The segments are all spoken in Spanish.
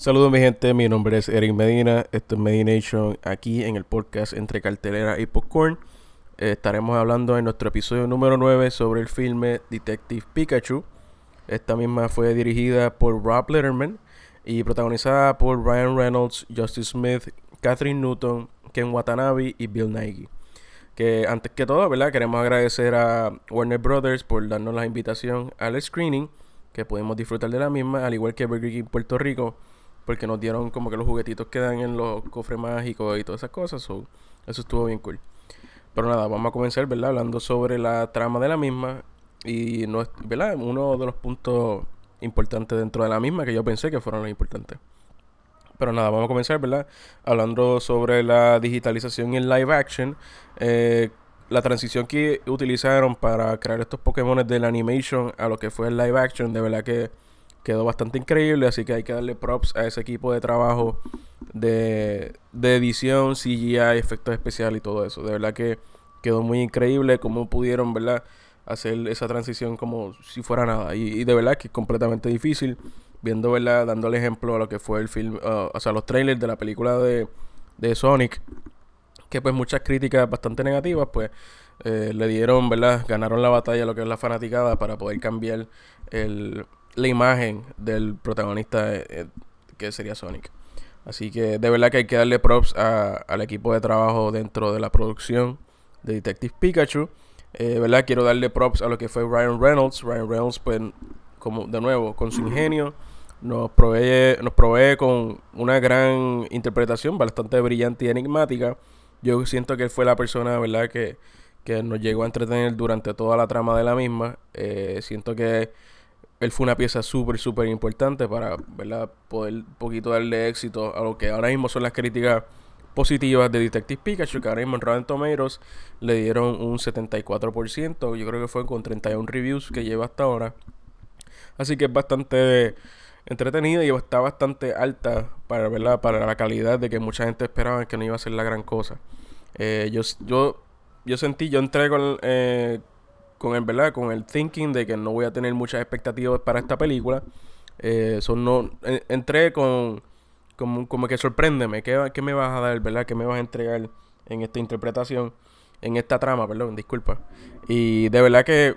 Saludos mi gente, mi nombre es Eric Medina, esto es Medination aquí en el podcast Entre Cartelera y Popcorn. Eh, estaremos hablando en nuestro episodio número 9 sobre el filme Detective Pikachu. Esta misma fue dirigida por Rob Letterman y protagonizada por Ryan Reynolds, Justice Smith, Catherine Newton, Ken Watanabe y Bill Nighy. Que antes que todo, ¿verdad? Queremos agradecer a Warner Brothers por darnos la invitación al screening, que pudimos disfrutar de la misma, al igual que Burger Puerto Rico, porque nos dieron como que los juguetitos que dan en los cofres mágicos y todas esas cosas. eso estuvo bien cool. Pero nada, vamos a comenzar, ¿verdad? Hablando sobre la trama de la misma y no, ¿verdad? Uno de los puntos importantes dentro de la misma que yo pensé que fueron los importantes. Pero nada, vamos a comenzar, ¿verdad? Hablando sobre la digitalización y el live action. Eh, la transición que utilizaron para crear estos Pokémon del animation a lo que fue el live action, de verdad que quedó bastante increíble. Así que hay que darle props a ese equipo de trabajo de, edición, CGI, efectos especiales y todo eso. De verdad que quedó muy increíble cómo pudieron, ¿verdad? Hacer esa transición como si fuera nada. Y, de verdad que es completamente difícil. Viendo, ¿verdad? Dando el ejemplo a lo que fue el film, o sea, los trailers de la película de, de Sonic. Que pues muchas críticas bastante negativas, pues eh, le dieron, ¿verdad? Ganaron la batalla lo que es la fanaticada para poder cambiar el, la imagen del protagonista eh, eh, que sería Sonic. Así que de verdad que hay que darle props al equipo de trabajo dentro de la producción de Detective Pikachu. Eh, ¿Verdad? Quiero darle props a lo que fue Ryan Reynolds. Ryan Reynolds, pues, como de nuevo, con su ingenio, nos provee, nos provee con una gran interpretación bastante brillante y enigmática. Yo siento que él fue la persona, ¿verdad?, que, que nos llegó a entretener durante toda la trama de la misma. Eh, siento que él fue una pieza súper, súper importante para, ¿verdad?, poder un poquito darle éxito a lo que ahora mismo son las críticas positivas de Detective Pikachu, que ahora mismo en Rotten Tomatoes le dieron un 74%, yo creo que fue con 31 reviews que lleva hasta ahora. Así que es bastante entretenida y está bastante alta para, ¿verdad? para la calidad de que mucha gente esperaba que no iba a ser la gran cosa. Eh, yo, yo, yo sentí, yo entré con, eh, con el, ¿verdad? Con el thinking de que no voy a tener muchas expectativas para esta película. Eh, no, entré con como, como que sorpréndeme, ¿qué, ¿qué, me vas a dar, verdad? ¿Qué me vas a entregar en esta interpretación, en esta trama, perdón, disculpa. Y de verdad que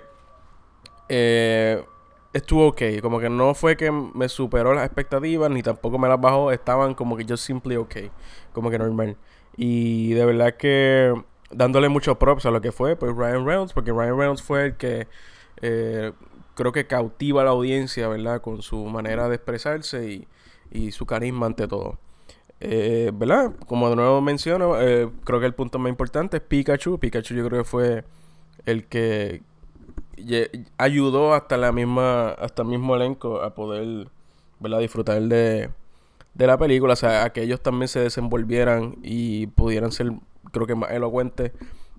eh, estuvo ok, como que no fue que me superó las expectativas, ni tampoco me las bajó, estaban como que yo simply ok, como que normal. Y de verdad que dándole muchos props a lo que fue, pues Ryan Reynolds, porque Ryan Reynolds fue el que eh, creo que cautiva a la audiencia, ¿verdad? Con su manera de expresarse y y su carisma ante todo. Eh, ¿Verdad? Como de nuevo menciono, eh, creo que el punto más importante es Pikachu. Pikachu yo creo que fue el que ayudó hasta la misma hasta el mismo elenco a poder ¿verdad? disfrutar de, de la película, o sea, a que ellos también se desenvolvieran y pudieran ser, creo que más elocuentes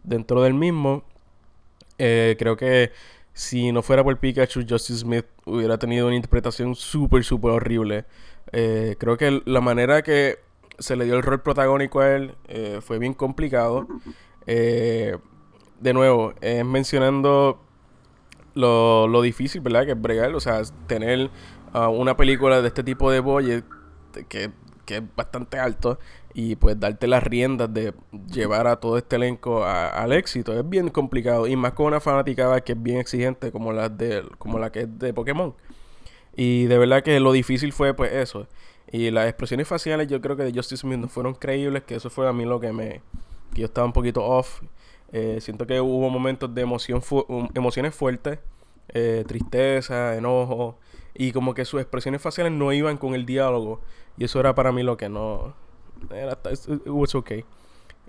dentro del mismo. Eh, creo que si no fuera por Pikachu, Justice Smith hubiera tenido una interpretación súper, súper horrible. Eh, creo que la manera que se le dio el rol protagónico a él eh, fue bien complicado. De nuevo, es mencionando lo, lo, difícil, ¿verdad? Que es bregar, o sea, tener uh, una película de este tipo de budget que, que, es bastante alto y pues darte las riendas de llevar a todo este elenco al éxito es bien complicado y más con una fanaticada que es bien exigente como la de como la que es de Pokémon. Y de verdad que lo difícil fue pues eso. Y las expresiones faciales yo creo que de Justice Smith no fueron creíbles, que eso fue a mí lo que me... que yo estaba un poquito off. Eh, siento que hubo momentos de emoción emociones fuertes, eh, tristeza, enojo, y como que sus expresiones faciales no iban con el diálogo. Y eso era para mí lo que no... Was okay.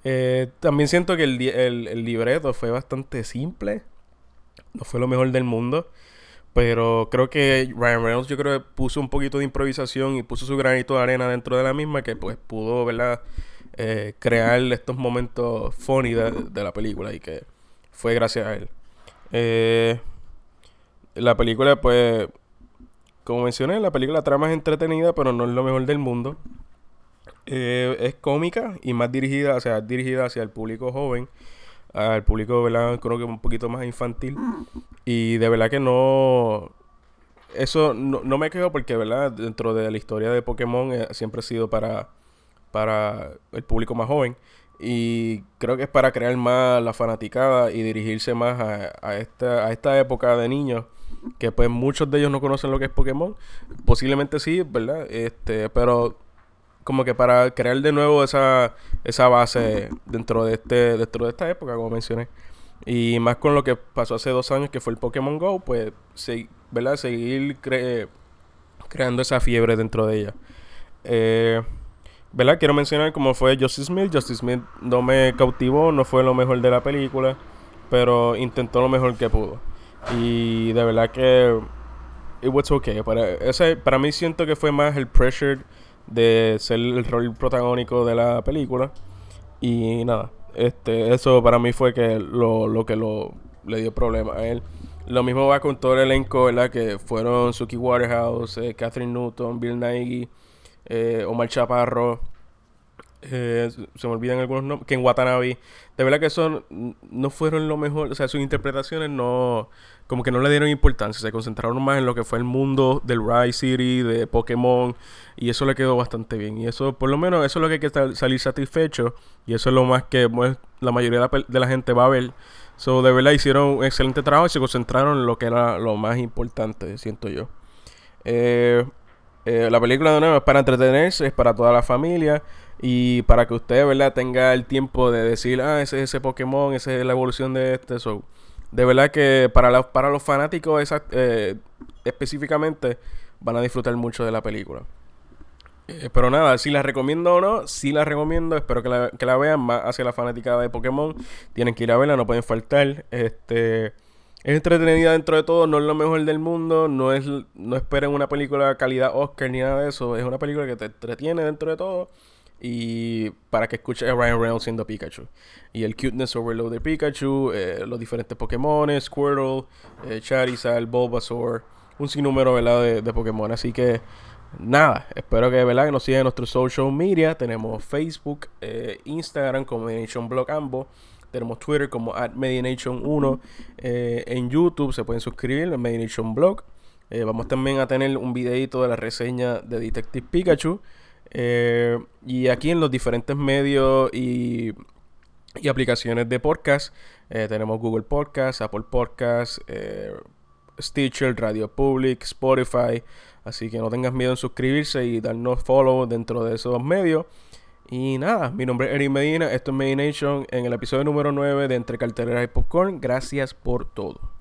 Eh, también siento que el, el, libreto fue bastante simple. No fue lo mejor del mundo. Pero creo que Ryan Reynolds yo creo puso un poquito de improvisación y puso su granito de arena dentro de la misma que pues pudo, ¿verdad? Eh, crear estos momentos funny de, la película y que fue gracias a él. Eh, la película pues, como mencioné, la película trama es entretenida pero no es lo mejor del mundo. Eh, es cómica y más dirigida, o sea, dirigida hacia el público joven al público, ¿verdad? Creo que un poquito más infantil. Y de verdad que no. eso no, no, me quejo porque, ¿verdad? Dentro de la historia de Pokémon eh, siempre ha sido para, para el público más joven. Y creo que es para crear más la fanaticada y dirigirse más a, a, esta, a esta época de niños. Que pues muchos de ellos no conocen lo que es Pokémon. Posiblemente sí, ¿verdad? Este, pero como que para crear de nuevo esa, esa base dentro de este, dentro de esta época, como mencioné. Y más con lo que pasó hace dos años, que fue el Pokémon Go, pues, ¿verdad? Seguir creando esa fiebre dentro de ella. Eh, ¿Verdad? Quiero mencionar cómo fue Justice Smith. Justice Smith no me cautivó, no fue lo mejor de la película, pero intentó lo mejor que pudo. Y de verdad que it was okay. Para, ese, para mí siento que fue más el pressure de ser el rol protagónico de la película. Y nada, este, eso para mí fue que lo, lo que lo, le dio problema a él. Lo mismo va con todo el elenco, ¿verdad? Que fueron Suki Waterhouse, eh, Catherine Newton, Bill Nighy, eh, Omar Chaparro. Eh, se me olvidan algunos nombres. Ken Watanabe. De verdad que son no fueron lo mejor. O sea, sus interpretaciones no. Como que no le dieron importancia. Se concentraron más en lo que fue el mundo del Rise City, de Pokémon. Y eso le quedó bastante bien. Y eso, por lo menos, eso es lo que hay que salir satisfecho. Y eso es lo más que pues, la mayoría de la, gente va a ver. So, de verdad hicieron un excelente trabajo y se concentraron en lo que era lo más importante, siento yo. Eh, eh, la película de nuevo es para entretenerse, es para toda la familia. Y para que usted, ¿verdad?, tenga el tiempo de decir, ah, ese es ese Pokémon, esa es la evolución de este. So, de verdad que para, para los fanáticos eh, específicamente van a disfrutar mucho de la película. Eh, pero nada, si la recomiendo o no, si la recomiendo, espero que la, que la vean más hacia la fanática de Pokémon. Tienen que ir a verla, no pueden faltar. Este es entretenida dentro de todo, no es lo mejor del mundo, no es no esperen una película de calidad Oscar ni nada de eso, es una película que te entretiene dentro de todo y para que escuches a Ryan Reynolds siendo Pikachu. Y el cuteness overload de Pikachu, eh, los diferentes Pokémon, Squirtle, eh, Charizard, Bulbasaur, un sinnúmero De, de Pokémon. Así que nada, espero que, ¿verdad? que nos sigan en nuestros social media. Tenemos Facebook, eh, Instagram como Mediation Blog ambos. Tenemos Twitter como at Mediation1. en YouTube se pueden suscribir en Mediation Blog. vamos también a tener un videito de la reseña de Detective Pikachu. Eh, y aquí en los diferentes medios y, aplicaciones de podcast, eh, tenemos Google Podcast, Apple Podcast, eh, Stitcher, Radio Public, Spotify. Así que no tengas miedo en suscribirse y darnos follow dentro de esos medios. Y nada, mi nombre es Eric Medina, esto es Medination en el episodio número 9 de Entre Cartelera y Popcorn. Gracias por todo.